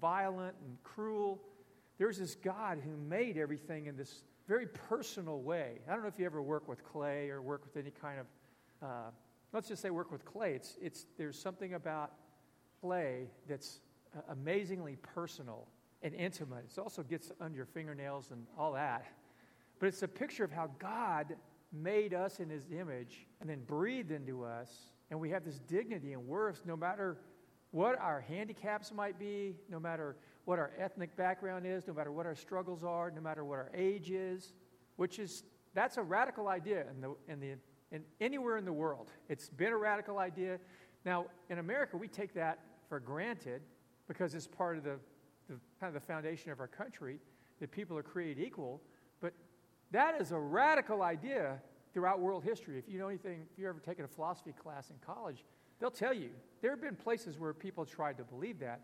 violent and cruel. There's this God who made everything in this very personal way. I don't know if you ever work with clay or work with any kind of, uh, let's just say work with clay. It's, it's, there's something about clay that's uh, amazingly personal and intimate. It also gets under your fingernails and all that. But it's a picture of how God made us in his image and then breathed into us. And we have this dignity and worth no matter what our handicaps might be, no matter what our ethnic background is, no matter what our struggles are, no matter what our age is, which is, that's a radical idea in, the, in, the, in anywhere in the world. It's been a radical idea. Now, in America, we take that for granted because it's part of the, the kind of the foundation of our country that people are created equal. But that is a radical idea throughout world history. If you know anything, if you've ever taken a philosophy class in college, they'll tell you there have been places where people tried to believe that.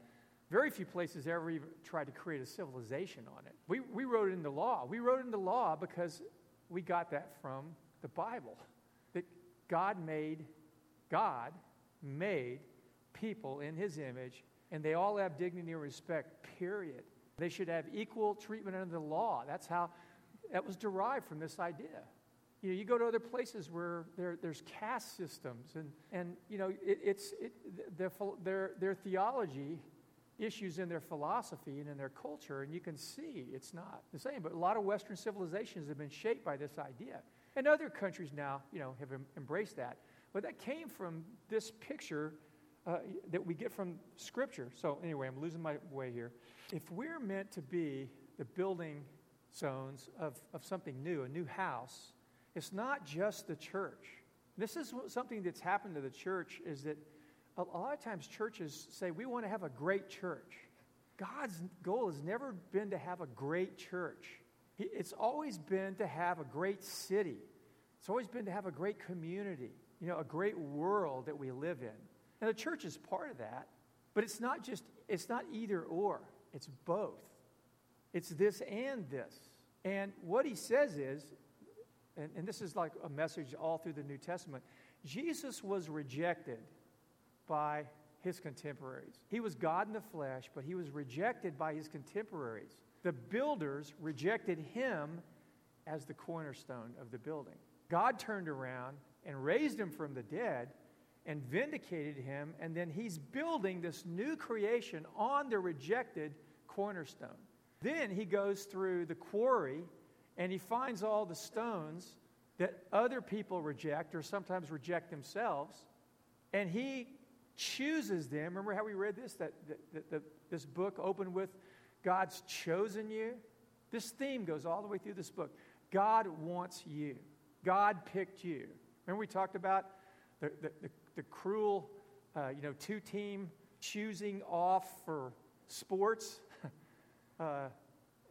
Very few places ever even tried to create a civilization on it. We, we wrote it into law. We wrote it into law because we got that from the Bible. That God made, God made people in his image, and they all have dignity and respect, period. They should have equal treatment under the law. That's how that was derived from this idea. You know, you go to other places where there, there's caste systems, and, and you know, it, it's, it, their, their, their theology issues in their philosophy and in their culture, and you can see it's not the same. But a lot of Western civilizations have been shaped by this idea. And other countries now, you know, have em- embraced that. But that came from this picture uh, that we get from Scripture. So, anyway, I'm losing my way here. If we're meant to be the building zones of, of something new, a new house, it's not just the church. This is something that's happened to the church is that a, lot of times churches say, we want to have a great church. God's goal has never been to have a great church. It's always been to have a great city. It's always been to have a great community, you know, a great world that we live in. And the church is part of that, but it's not just, it's not either or, it's both. It's this and this. And what he says is, and, and this is like a message all through the New Testament Jesus was rejected by his contemporaries. He was God in the flesh, but he was rejected by his contemporaries. The builders rejected him as the cornerstone of the building. God turned around and raised him from the dead and vindicated him, and then he's building this new creation on the rejected cornerstone. Then he goes through the quarry and he finds all the stones that other people reject or sometimes reject themselves, and he chooses them. Remember how we read this? That, that, that, this book opened with God's chosen you? This theme goes all the way through this book. God wants you. God picked you. Remember we talked about the, the, the, the cruel, uh, you know, two-team choosing off for sports? uh,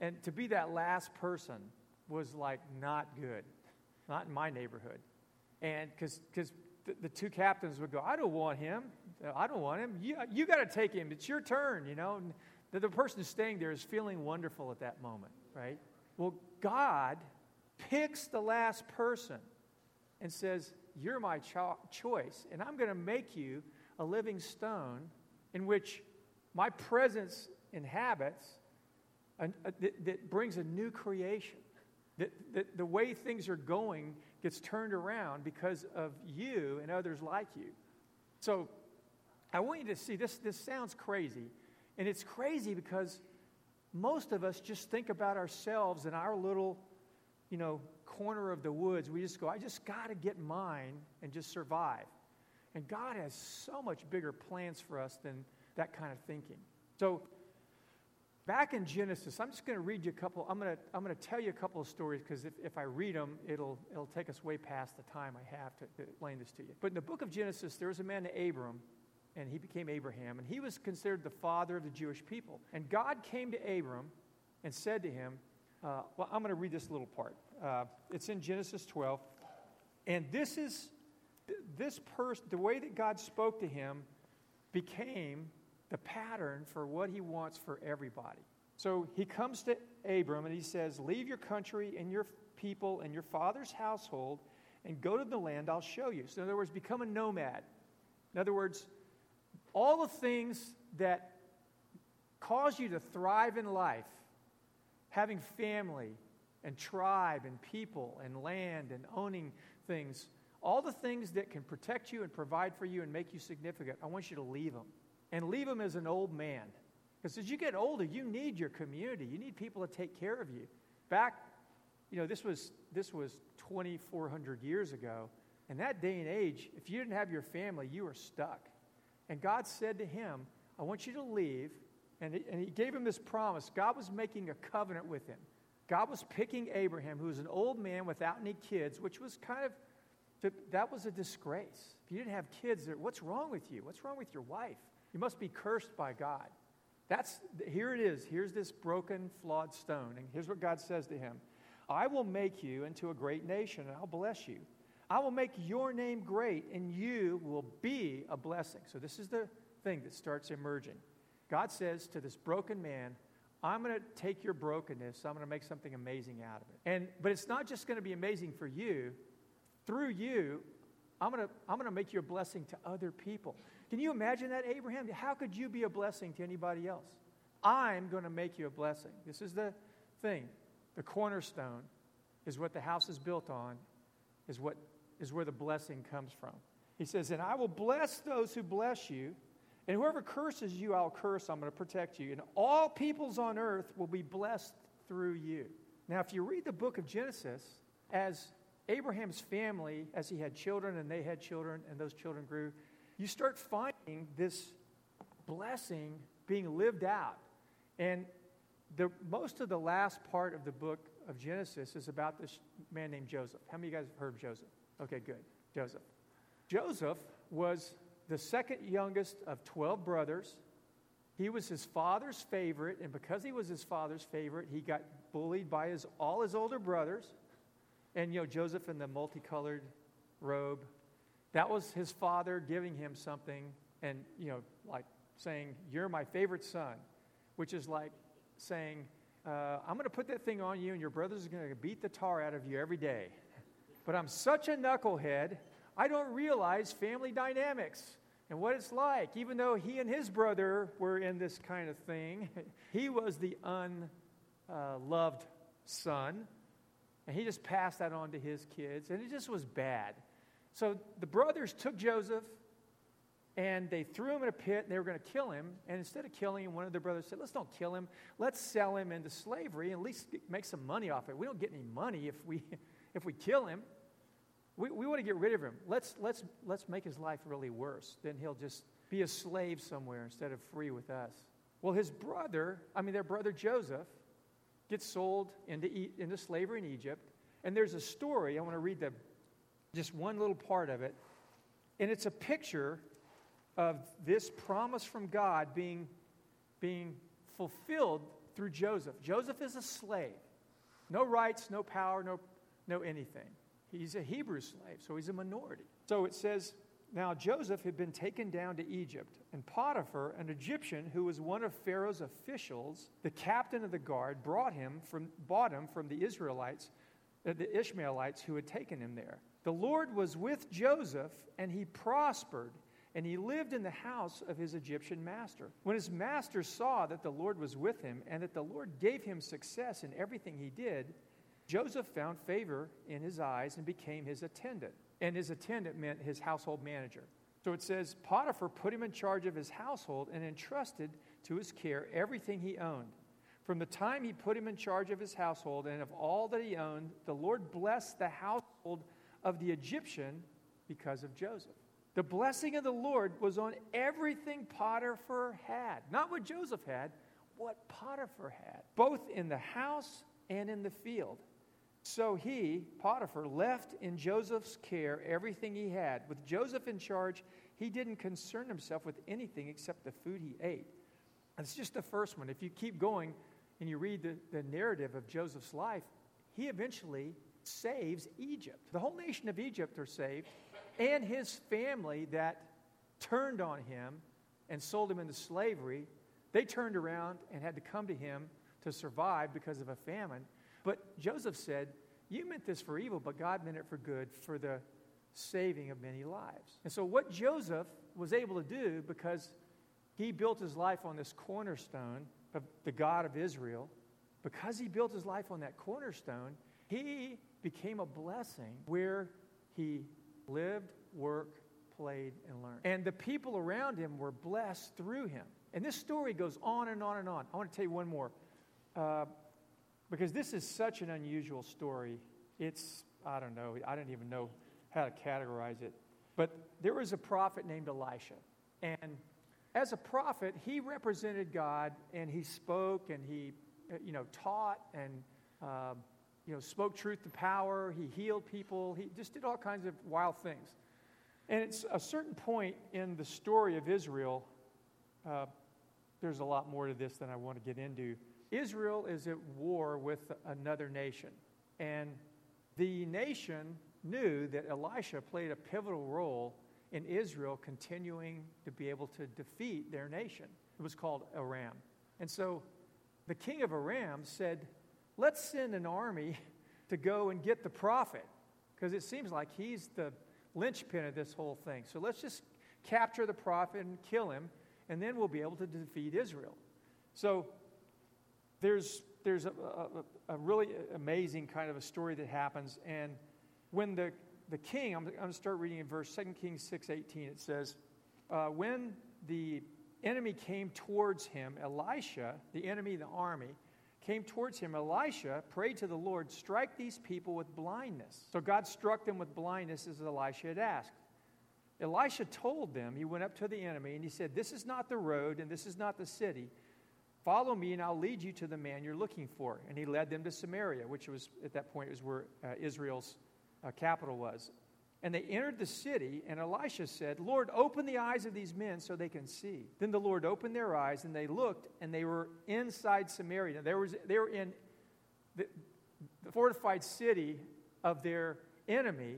and to be that last person was like not good, not in my neighborhood. And because the, the two captains would go, I don't want him. I don't want him. You, you got to take him. It's your turn, you know. And the, the person staying there is feeling wonderful at that moment, right? Well, God picks the last person and says, You're my cho- choice, and I'm going to make you a living stone in which my presence inhabits, a, a, that, that brings a new creation. That, that the way things are going gets turned around because of you and others like you. So I want you to see this, this sounds crazy. And it's crazy because most of us just think about ourselves in our little, you know, corner of the woods. We just go, I just got to get mine and just survive. And God has so much bigger plans for us than that kind of thinking. So back in Genesis, I'm just going to read you a couple. I'm going to, I'm going to tell you a couple of stories because if, if I read them, it'll, it'll take us way past the time I have to, explain this to you. But in the book of Genesis, there was a man named Abram and he became Abraham, and he was considered the father of the Jewish people. And God came to Abram and said to him, uh, Well, I'm going to read this little part. Uh, it's in Genesis 12. And this is, this person, the way that God spoke to him became the pattern for what he wants for everybody. So he comes to Abram and he says, Leave your country and your people and your father's household and go to the land I'll show you. So, in other words, become a nomad. In other words, all the things that cause you to thrive in life, having family and tribe and people and land and owning things, all the things that can protect you and provide for you and make you significant, I want you to leave them. And leave him as an old man. Because as you get older, you need your community. You need people to take care of you. Back, you know, this was, this was 2,400 years ago. In that day and age, if you didn't have your family, you were stuck. And God said to him, I want you to leave. And he, and he gave him this promise. God was making a covenant with him. God was picking Abraham, who was an old man without any kids, which was kind of, that was a disgrace. If you didn't have kids, what's wrong with you? What's wrong with your wife? You must be cursed by God. That's, here it is. Here's this broken, flawed stone. And here's what God says to him I will make you into a great nation, and I'll bless you. I will make your name great, and you will be a blessing. So, this is the thing that starts emerging. God says to this broken man, I'm going to take your brokenness, I'm going to make something amazing out of it. And, but it's not just going to be amazing for you. Through you, I'm going to, I'm going to make you a blessing to other people. Can you imagine that, Abraham? How could you be a blessing to anybody else? I'm going to make you a blessing. This is the thing. The cornerstone is what the house is built on, is what is where the blessing comes from. He says, And I will bless those who bless you, and whoever curses you, I'll curse. I'm going to protect you. And all peoples on earth will be blessed through you. Now, if you read the book of Genesis, as Abraham's family, as he had children and they had children, and those children grew, you start finding this blessing being lived out. And the, most of the last part of the book of Genesis is about this man named Joseph. How many of you guys have heard of Joseph? Okay, good. Joseph. Joseph was the second youngest of 12 brothers. He was his father's favorite, and because he was his father's favorite, he got bullied by his, all his older brothers. And, you know, Joseph in the multicolored robe, that was his father giving him something and, you know, like saying, You're my favorite son, which is like saying, uh, I'm going to put that thing on you, and your brothers are going to beat the tar out of you every day. But I'm such a knucklehead, I don't realize family dynamics and what it's like. Even though he and his brother were in this kind of thing, he was the unloved uh, son. And he just passed that on to his kids, and it just was bad. So the brothers took Joseph and they threw him in a pit and they were going to kill him. And instead of killing him, one of the brothers said, Let's don't kill him. Let's sell him into slavery and at least make some money off it. We don't get any money if we, if we kill him. We, we want to get rid of him. Let's, let's, let's make his life really worse. Then he'll just be a slave somewhere instead of free with us. Well, his brother, I mean, their brother Joseph, gets sold into, into slavery in Egypt. And there's a story, I want to read the, just one little part of it. And it's a picture of this promise from God being, being fulfilled through Joseph. Joseph is a slave. No rights, no power, no, no anything. He's a Hebrew slave, so he's a minority. So it says, Now Joseph had been taken down to Egypt, and Potiphar, an Egyptian who was one of Pharaoh's officials, the captain of the guard, brought him from, bought him from the Israelites, uh, the Ishmaelites who had taken him there. The Lord was with Joseph, and he prospered and he lived in the house of his Egyptian master. When his master saw that the Lord was with him and that the Lord gave him success in everything he did, Joseph found favor in his eyes and became his attendant. And his attendant meant his household manager. So it says Potiphar put him in charge of his household and entrusted to his care everything he owned. From the time he put him in charge of his household and of all that he owned, the Lord blessed the household of the Egyptian because of Joseph. The blessing of the Lord was on everything Potiphar had. Not what Joseph had, what Potiphar had, both in the house and in the field. So he, Potiphar, left in Joseph's care everything he had. With Joseph in charge, he didn't concern himself with anything except the food he ate. That's just the first one. If you keep going and you read the, the narrative of Joseph's life, he eventually saves Egypt. The whole nation of Egypt are saved and his family that turned on him and sold him into slavery, they turned around and had to come to him to survive because of a famine. But Joseph said, You meant this for evil, but God meant it for good, for the saving of many lives. And so, what Joseph was able to do, because he built his life on this cornerstone of the God of Israel. Because he built his life on that cornerstone, he became a blessing where he lived, worked, played, and learned. And the people around him were blessed through him. And this story goes on and on and on. I want to tell you one more. Uh, because this is such an unusual story. It's, I don't know, I don't even know how to categorize it. But there was a prophet named Elisha. And as a prophet, he represented God and he spoke and he, uh, you know, taught and, uh, you know, spoke truth to power. He healed people. He just did all kinds of wild things. And it's a certain point in the story of Israel. Uh, there's a lot more to this than I want to get into. Israel is at war with another nation. And the nation knew that Elisha played a pivotal role in Israel continuing to be able to defeat their nation. It was called Aram. And so the king of Aram said, Let's send an army to go and get the prophet, because it seems like he's the linchpin of this whole thing. So let's just capture the prophet and kill him, and then we'll be able to defeat Israel. So there's, there's a, a, a really amazing kind of a story that happens. And when the, the king, I'm, I'm going to start reading in verse 2 Kings 6 18, it says, uh, When the enemy came towards him, Elisha, the enemy, the army, came towards him, Elisha prayed to the Lord, Strike these people with blindness. So God struck them with blindness as Elisha had asked. Elisha told them, he went up to the enemy and he said, This is not the road and this is not the city. Follow me, and I'll lead you to the man you're looking for. And he led them to Samaria, which was at that point was where uh, Israel's uh, capital was. And they entered the city, and Elisha said, Lord, open the eyes of these men so they can see. Then the Lord opened their eyes, and they looked, and they were inside Samaria. There was, they were in the, the fortified city of their enemy,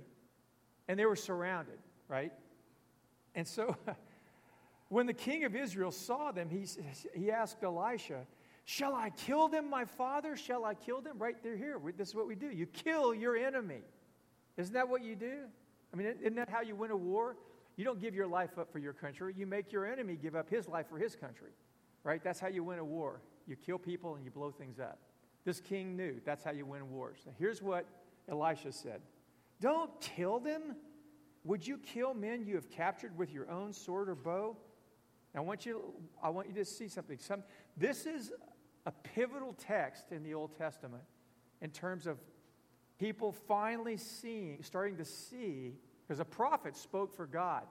and they were surrounded, right? And so When the king of Israel saw them, he, he asked Elisha, Shall I kill them, my father? Shall I kill them? Right there, here. This is what we do. You kill your enemy. Isn't that what you do? I mean, isn't that how you win a war? You don't give your life up for your country. You make your enemy give up his life for his country. Right? That's how you win a war. You kill people and you blow things up. This king knew that's how you win wars. Now, here's what Elisha said Don't kill them. Would you kill men you have captured with your own sword or bow? Now, I want you, I want you to see something. Some, this is a pivotal text in the Old Testament in terms of people finally seeing, starting to see, because a prophet spoke for God.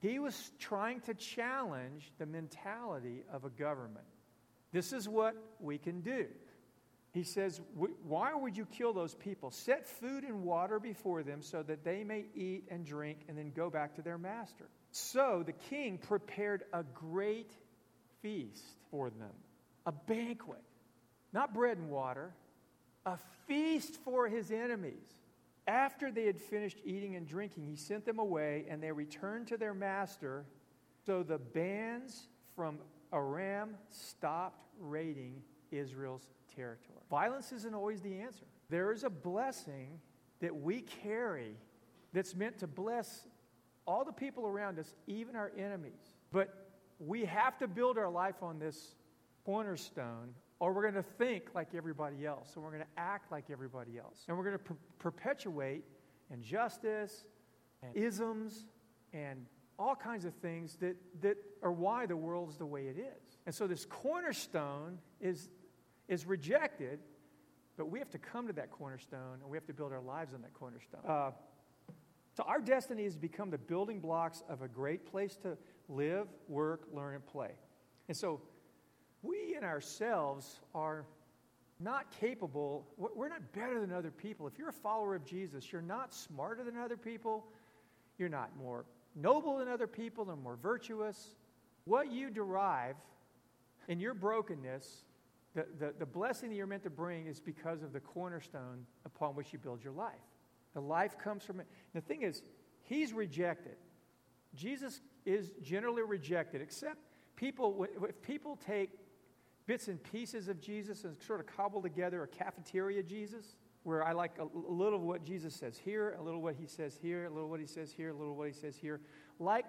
He was trying to challenge the mentality of a government. This is what we can do. He says, Why would you kill those people? Set food and water before them so that they may eat and drink and then go back to their master. So the king prepared a great feast for them, a banquet, not bread and water, a feast for his enemies. After they had finished eating and drinking, he sent them away, and they returned to their master. So the bands from Aram stopped raiding Israel's territory. Violence isn't always the answer. There is a blessing that we carry that's meant to bless all the people around us, even our enemies. But we have to build our life on this cornerstone, or we're going to think like everybody else, and we're going to act like everybody else. And we're going to per- perpetuate injustice and isms and all kinds of things that, that are why the world's the way it is. And so this cornerstone is, is rejected, but we have to come to that cornerstone and we have to build our lives on that cornerstone. Uh, so, our destiny is to become the building blocks of a great place to live, work, learn, and play. And so, we in ourselves are not capable, we're not better than other people. If you're a follower of Jesus, you're not smarter than other people, you're not more noble than other people, or more virtuous. What you derive in your brokenness, the, the, the blessing that you're meant to bring, is because of the cornerstone upon which you build your life. The life comes from it. The thing is, he's rejected. Jesus is generally rejected, except people, if people take bits and pieces of Jesus and sort of cobble together a cafeteria Jesus, where I like a, a little of what Jesus says here, a little what he says here, a little what he says here, a little what he says here, like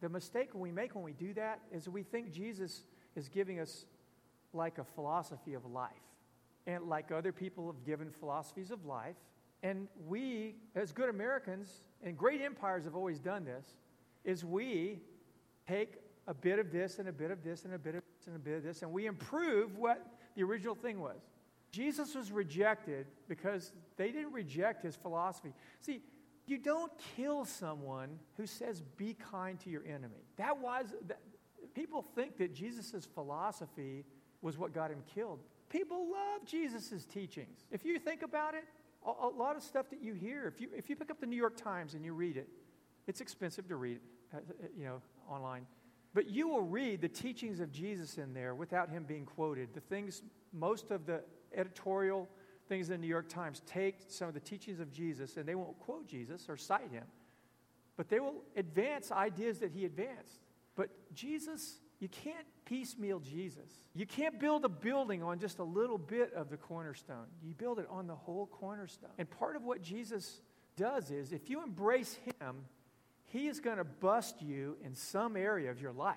the mistake we make when we do that is we think Jesus is giving us like a philosophy of life. And like other people have given philosophies of life. And we, as good Americans, and great empires have always done this, is we take a bit of this and a bit of this and a bit of and a bit of this, and we improve what the original thing was. Jesus was rejected because they didn't reject his philosophy. See, you don't kill someone who says, be kind to your enemy. That was, that, people think that Jesus' philosophy was what got him killed. People love Jesus' teachings. If you think about it, a, a, lot of stuff that you hear, if you, if you pick up the New York Times and you read it, it's expensive to read, uh, uh, you know, online. But you will read the teachings of Jesus in there without him being quoted. The things, most of the editorial things in the New York Times take some of the teachings of Jesus and they won't quote Jesus or cite him, but they will advance ideas that he advanced. But Jesus, you can't piecemeal Jesus. You can't build a building on just a little bit of the cornerstone. You build it on the whole cornerstone. And part of what Jesus does is if you embrace him, he is going to bust you in some area of your life.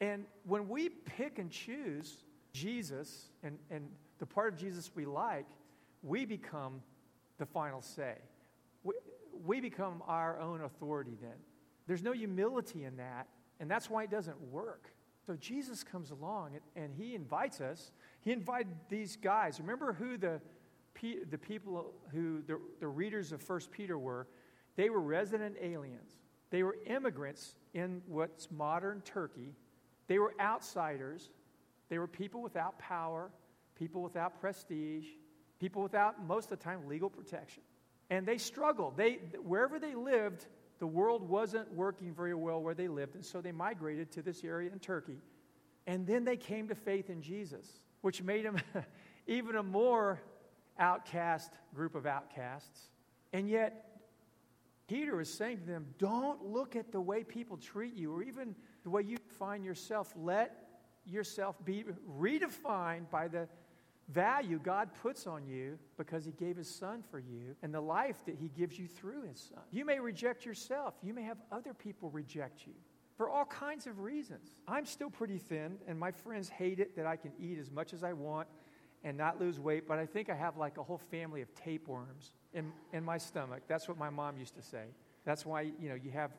And when we pick and choose Jesus and, and the part of Jesus we like, we become the final say. We, we become our own authority then. There's no humility in that, and that's why it doesn't work. So Jesus comes along and, and he invites us. He invited these guys. Remember who the, the people who the, the readers of First Peter were? They were resident aliens. They were immigrants in what's modern Turkey. They were outsiders. They were people without power people without prestige, people without, most of the time, legal protection. And they struggled. They, wherever they lived, the world wasn't working very well where they lived, and so they migrated to this area in Turkey. And then they came to faith in Jesus, which made them even a more outcast group of outcasts. And yet, Peter is saying to them, don't look at the way people treat you or even the way you find yourself. Let yourself be redefined by the value God puts on you because He gave His Son for you and the life that He gives you through His Son. You may reject yourself, you may have other people reject you for all kinds of reasons. I'm still pretty thin, and my friends hate it that I can eat as much as I want and not lose weight, but I think I have like a whole family of tapeworms in, in my stomach. That's what my mom used to say. That's why, you know, you have,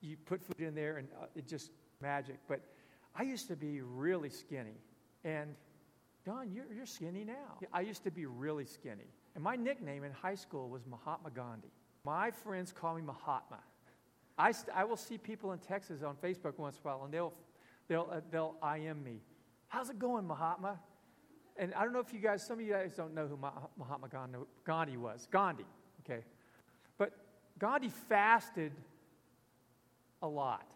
you put food in there and uh, it just magic. But I used to be really skinny. And Don, you're, you're skinny now. I used to be really skinny. And my nickname in high school was Mahatma Gandhi. My friends call me Mahatma. I, st- I will see people in Texas on Facebook once in a while, and they'll, they'll, uh, they'll IM me. How's it going, Mahatma? And I don't know if you guys, some of you guys don't know who Mahatma Gandhi was. Gandhi, okay. But Gandhi fasted a lot.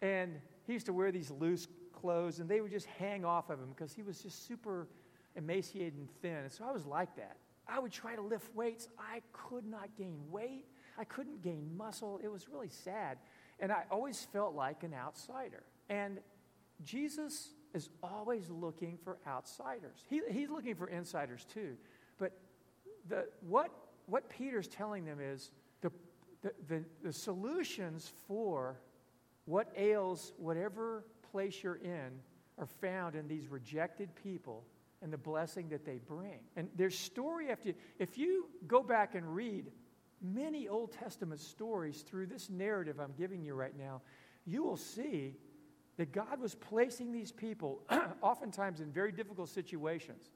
And he used to wear these loose clothes, and they would just hang off of him because he was just super emaciated and thin. And so I was like that. I would try to lift weights. I could not gain weight. I couldn't gain muscle. It was really sad. And I always felt like an outsider. And Jesus is always looking for outsiders. He, he's looking for insiders too. But the, what, what Peter's telling them is the, the, the, the solutions for what ails whatever place you're in are found in these rejected people and the blessing that they bring. And there's story after if you go back and read many Old Testament stories through this narrative I'm giving you right now, you will see that God was placing these people oftentimes in very difficult situations.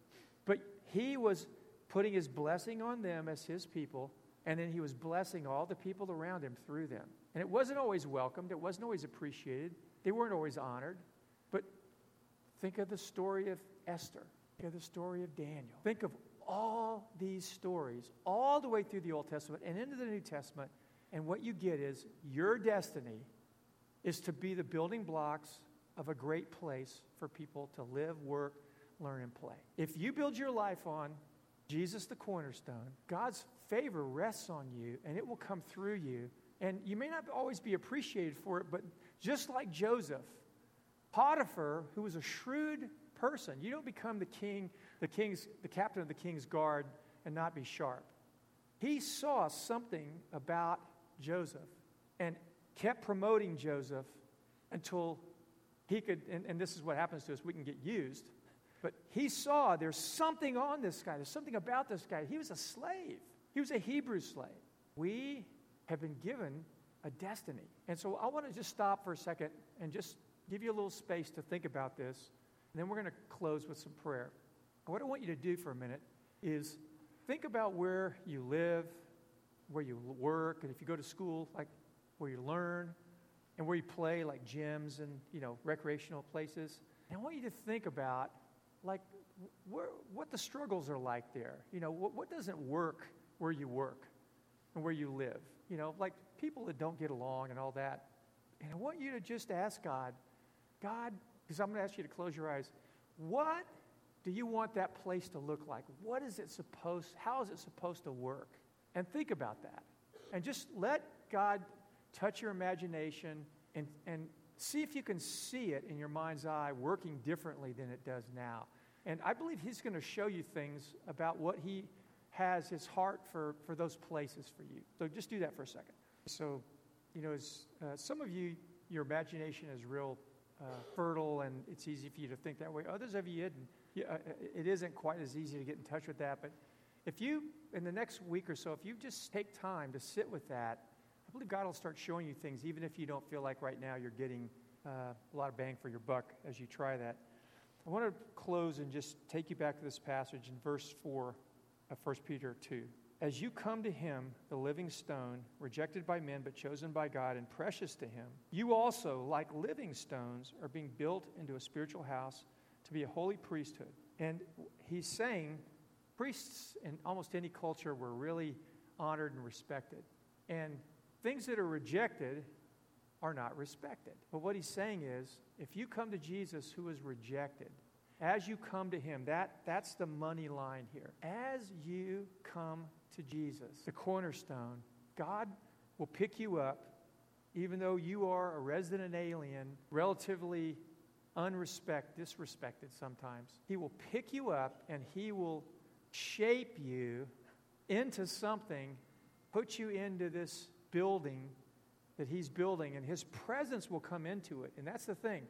But he was putting his blessing on them as his people, and then he was blessing all the people around him through them. And it wasn't always welcomed, it wasn't always appreciated, they weren't always honored. But think of the story of Esther, think of the story of Daniel. Think of all these stories, all the way through the Old Testament and into the New Testament. And what you get is your destiny is to be the building blocks of a great place for people to live, work, learn, and play. If you build your life on Jesus, the cornerstone, God's favor rests on you and it will come through you and you may not always be appreciated for it, but just like Joseph, Potiphar, who was a shrewd person, you don't become the king, the king's, the captain of the king's guard and not be sharp. He saw something about Joseph, and kept promoting Joseph until he could, and, and this is what happens to us, we can get used. But he saw there's something on this guy, there's something about this guy. He was a slave, he was a Hebrew slave. We have been given a destiny. And so I want to just stop for a second and just give you a little space to think about this. And then we're going to close with some prayer. What I want you to do for a minute is think about where you live, where you work, and if you go to school, like where you learn, and where you play, like gyms and you know recreational places. And I want you to think about like where, what the struggles are like there. You know, what, what doesn't work where you work and where you live. You know, like people that don't get along and all that. And I want you to just ask God, God, because I'm going to ask you to close your eyes. What do you want that place to look like? What is it supposed, how is it supposed to work? And think about that. And just let God touch your imagination and, and see if you can see it in your mind's eye working differently than it does now. And I believe He's going to show you things about what He has His heart for, for those places for you. So just do that for a second. So, you know, as, uh, some of you, your imagination is real uh, fertile and it's easy for you to think that way. Others of you, uh, it isn't quite as easy to get in touch with that. But if you, in the next week or so, if you just take time to sit with that, believe God will start showing you things, even if you don't feel like right now you're getting uh, a lot of bang for your buck as you try that. I want to close and just take you back to this passage in verse 4 of 1 Peter 2. As you come to him, the living stone, rejected by men but chosen by God and precious to him, you also, like living stones, are being built into a spiritual house to be a holy priesthood. And he's saying priests in almost any culture were really honored and respected. And things that are rejected are not respected. But what he's saying is if you come to Jesus who is rejected, as you come to him, that, that's the money line here. As you come to Jesus, the cornerstone, God will pick you up, even though you are a resident alien, relatively unrespected, disrespected sometimes. He will pick you up and he will shape you into something, put you into this building that he's building, and his presence will come into it. And that's the thing.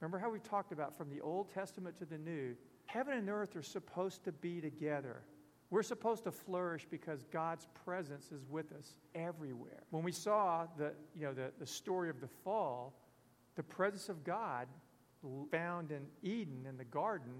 Remember how we talked about from the Old Testament to the New? Heaven and earth are supposed to be together. We're supposed to flourish because God's presence is with us everywhere. When we saw the, you know, the, the story of the fall, the presence of God found in Eden in the garden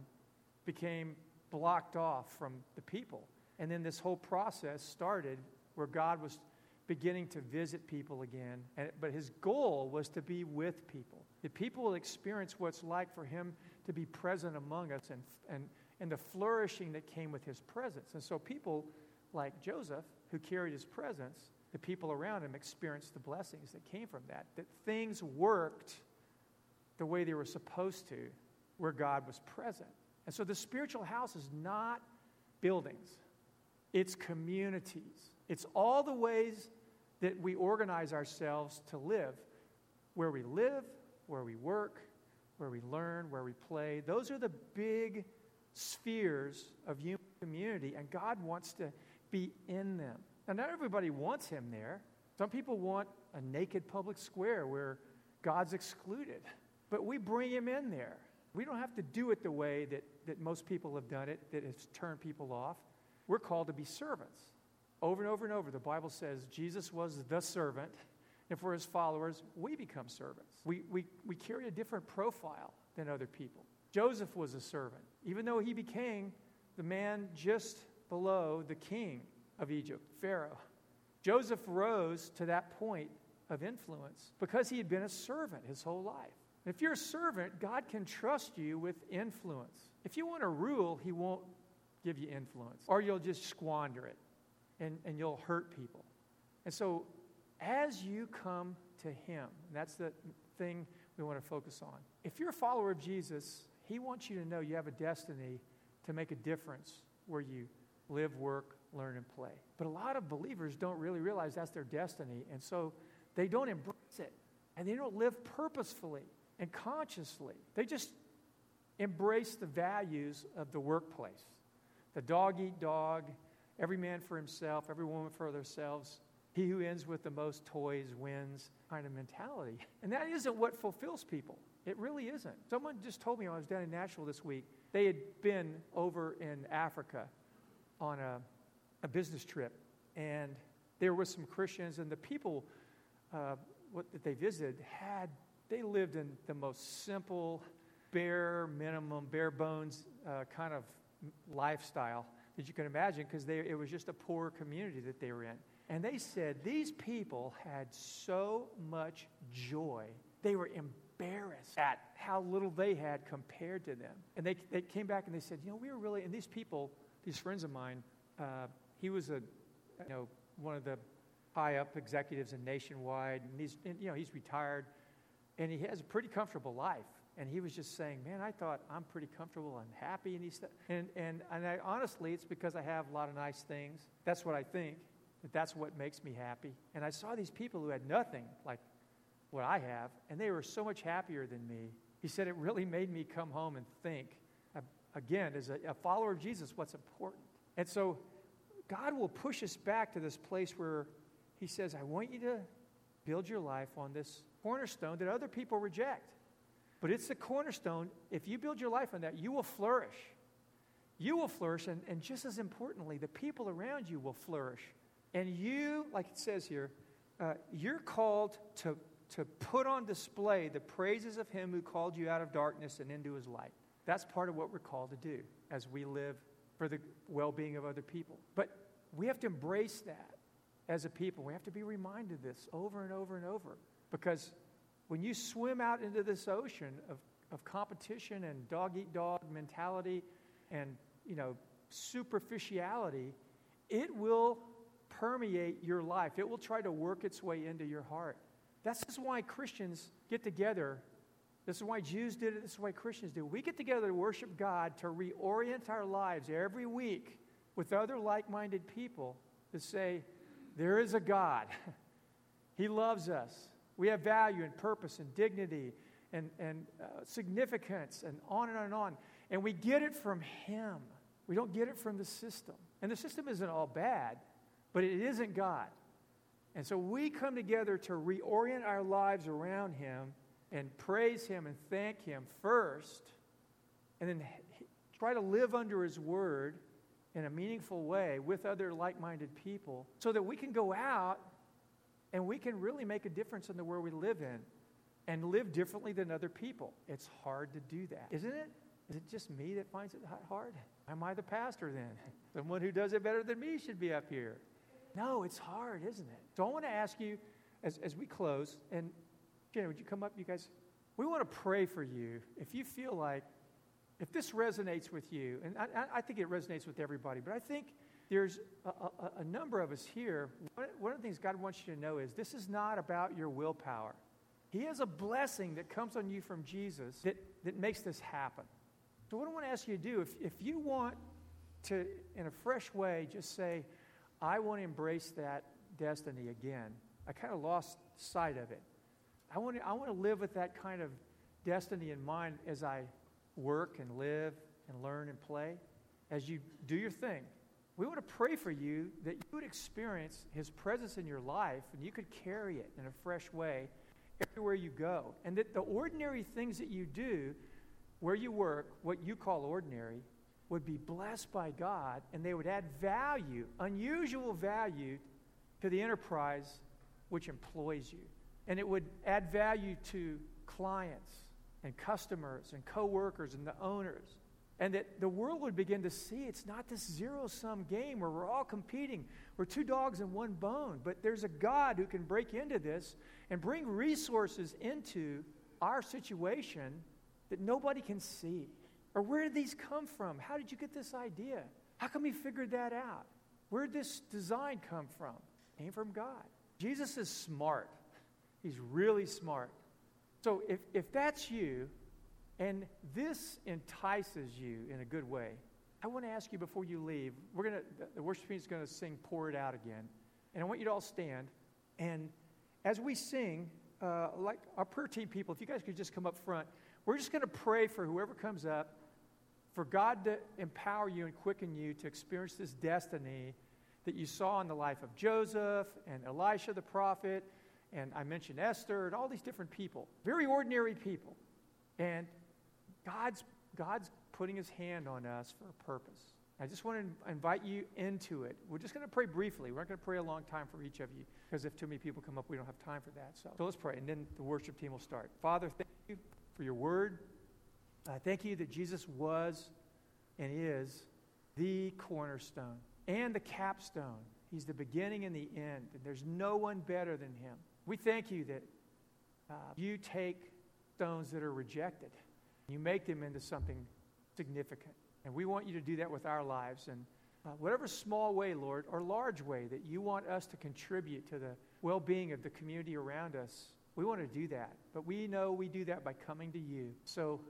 became blocked off from the people. And then this whole process started where God was beginning to visit people again. And, but his goal was to be with people. That people will experience what's like for him to be present among us and, and, and the flourishing that came with his presence. And so people like Joseph, who carried his presence, the people around him experienced the blessings that came from that. That things worked the way they were supposed to where God was present. And so the spiritual house is not buildings, it's communities. It's all the ways that we organize ourselves to live where we live, where we work, where we learn, where we play. Those are the big spheres of human community, and God wants to be in them. Now, not everybody wants Him there. Some people want a naked public square where God's excluded, but we bring Him in there. We don't have to do it the way that, that most people have done it, that has turned people off. We're called to be servants. Over and over and over, the Bible says Jesus was the servant, and for his followers, we become servants. We, we, we carry a different profile than other people. Joseph was a servant, even though he became the man just below the king of Egypt, Pharaoh. Joseph rose to that point of influence because he had been a servant his whole life. If you're a servant, God can trust you with influence. If you want to rule, he won't give you influence, or you'll just squander it and, and you'll hurt people. And so, as you come to Him, that's the thing we want to focus on. If you're a follower of Jesus, He wants you to know you have a destiny to make a difference where you live, work, learn, and play. But a lot of believers don't really realize that's their destiny, and so they don't embrace it, and they don't live purposefully and consciously. They just embrace the values of the workplace the dog eat dog, every man for himself, every woman for themselves. he who ends with the most toys wins kind of mentality. And that isn't what fulfills people. It really isn't. Someone just told me when I was down in Nashville this week, they had been over in Africa on a, a business trip. And there were some Christians, and the people uh, what, that they visited had, they lived in the most simple, bare minimum, bare bones uh, kind of lifestyle that you can imagine because it was just a poor community that they were in. And they said these people had so much joy. They were embarrassed at how little they had compared to them. And they, they came back and they said, you know, we were really, and these people, these friends of mine, uh, he was a, you know, one of the high up executives in Nationwide, and he's, and, you know, he's retired, and he has a pretty comfortable life. And he was just saying, man, I thought I'm pretty comfortable and happy and he's and, and, and I, honestly, it's because I have a lot of nice things. That's what I think that that's what makes me happy. And I saw these people who had nothing like what I have, and they were so much happier than me. He said it really made me come home and think, again, as a, a follower of Jesus, what's important. And so God will push us back to this place where He says, I want you to build your life on this cornerstone that other people reject. But it's the cornerstone. If you build your life on that, you will flourish. You will flourish, and, and just as importantly, the people around you will flourish. And you, like it says here, uh, you're called to, to put on display the praises of Him who called you out of darkness and into His light. That's part of what we're called to do as we live for the well being of other people. But we have to embrace that as a people. We have to be reminded this over and over and over. Because when you swim out into this ocean of, of competition and dog eat dog mentality and, you know, superficiality, it will permeate your life. It will try to work its way into your heart. This is why Christians get together. This is why Jews did it. This is why Christians do. We get together to worship God, to reorient our lives every week with other like minded people to say, there is a God. he loves us. We have value and purpose and dignity and, and uh, significance and on and on and on. And we get it from Him. We don't get it from the system. And the system isn't all bad but it isn't God. And so we come together to reorient our lives around Him and praise Him and thank Him first, and then try to live under His Word in a meaningful way with other like minded people so that we can go out and we can really make a difference in the world we live in and live differently than other people. It's hard to do that, isn't it? Is it just me that finds it hard? Am I the pastor then? Someone who does it better than me should be up here. No, it's hard, isn't it? So I want to ask you as, as we close, and Jenna, would you come up, you guys? We want to pray for you. If you feel like, if this resonates with you, and I, I think it resonates with everybody, but I think there's a, a, a number of us here. One, one of the things God wants you to know is this is not about your willpower. He has a blessing that comes on you from Jesus that, that makes this happen. So, what I want to ask you to do, if, if you want to, in a fresh way, just say, I want to embrace that destiny again. I kind of lost sight of it. I want to, I want to live with that kind of destiny in mind as I work and live and learn and play. As you do your thing, we want to pray for you that you would experience His presence in your life and you could carry it in a fresh way everywhere you go. And that the ordinary things that you do where you work, what you call ordinary, would be blessed by God and they would add value, unusual value, to the enterprise which employs you. And it would add value to clients and customers and coworkers and the owners. And that the world would begin to see it's not this zero sum game where we're all competing. We're two dogs and one bone. But there's a God who can break into this and bring resources into our situation that nobody can see. Or where did these come from? How did you get this idea? How come you figured that out? Where did this design come from? It came from God. Jesus is smart. He's really smart. So if, if that's you, and this entices you in a good way, I want to ask you before you leave, we're to, the worship team is going to sing Pour It Out again. And I want you to all stand. And as we sing, uh, like our prayer team people, if you guys could just come up front, we're just going to pray for whoever comes up for God to empower you and quicken you to experience this destiny that you saw in the life of Joseph and Elisha the prophet, and I mentioned Esther and all these different people, very ordinary people. And God's, God's putting his hand on us for a purpose. I just want to invite you into it. We're just going to pray briefly. We're not going to pray a long time for each of you because if too many people come up, we don't have time for that. So, so let's pray, and then the worship team will start. Father, thank you for your word. Uh, thank you that Jesus was and is the cornerstone and the capstone. He's the beginning and the end, and there's no one better than him. We thank you that uh, you take stones that are rejected, you make them into something significant. And we want you to do that with our lives. And uh, whatever small way, Lord, or large way that you want us to contribute to the well being of the community around us, we want to do that. But we know we do that by coming to you. So,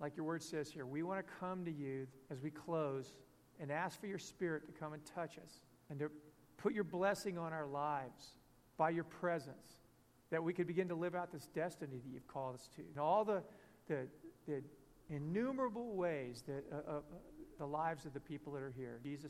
like your word says here, we want to come to you as we close and ask for your spirit to come and touch us and to put your blessing on our lives by your presence, that we could begin to live out this destiny that you've called us to. And all the, the, the innumerable ways that uh, uh, the lives of the people that are here. Jesus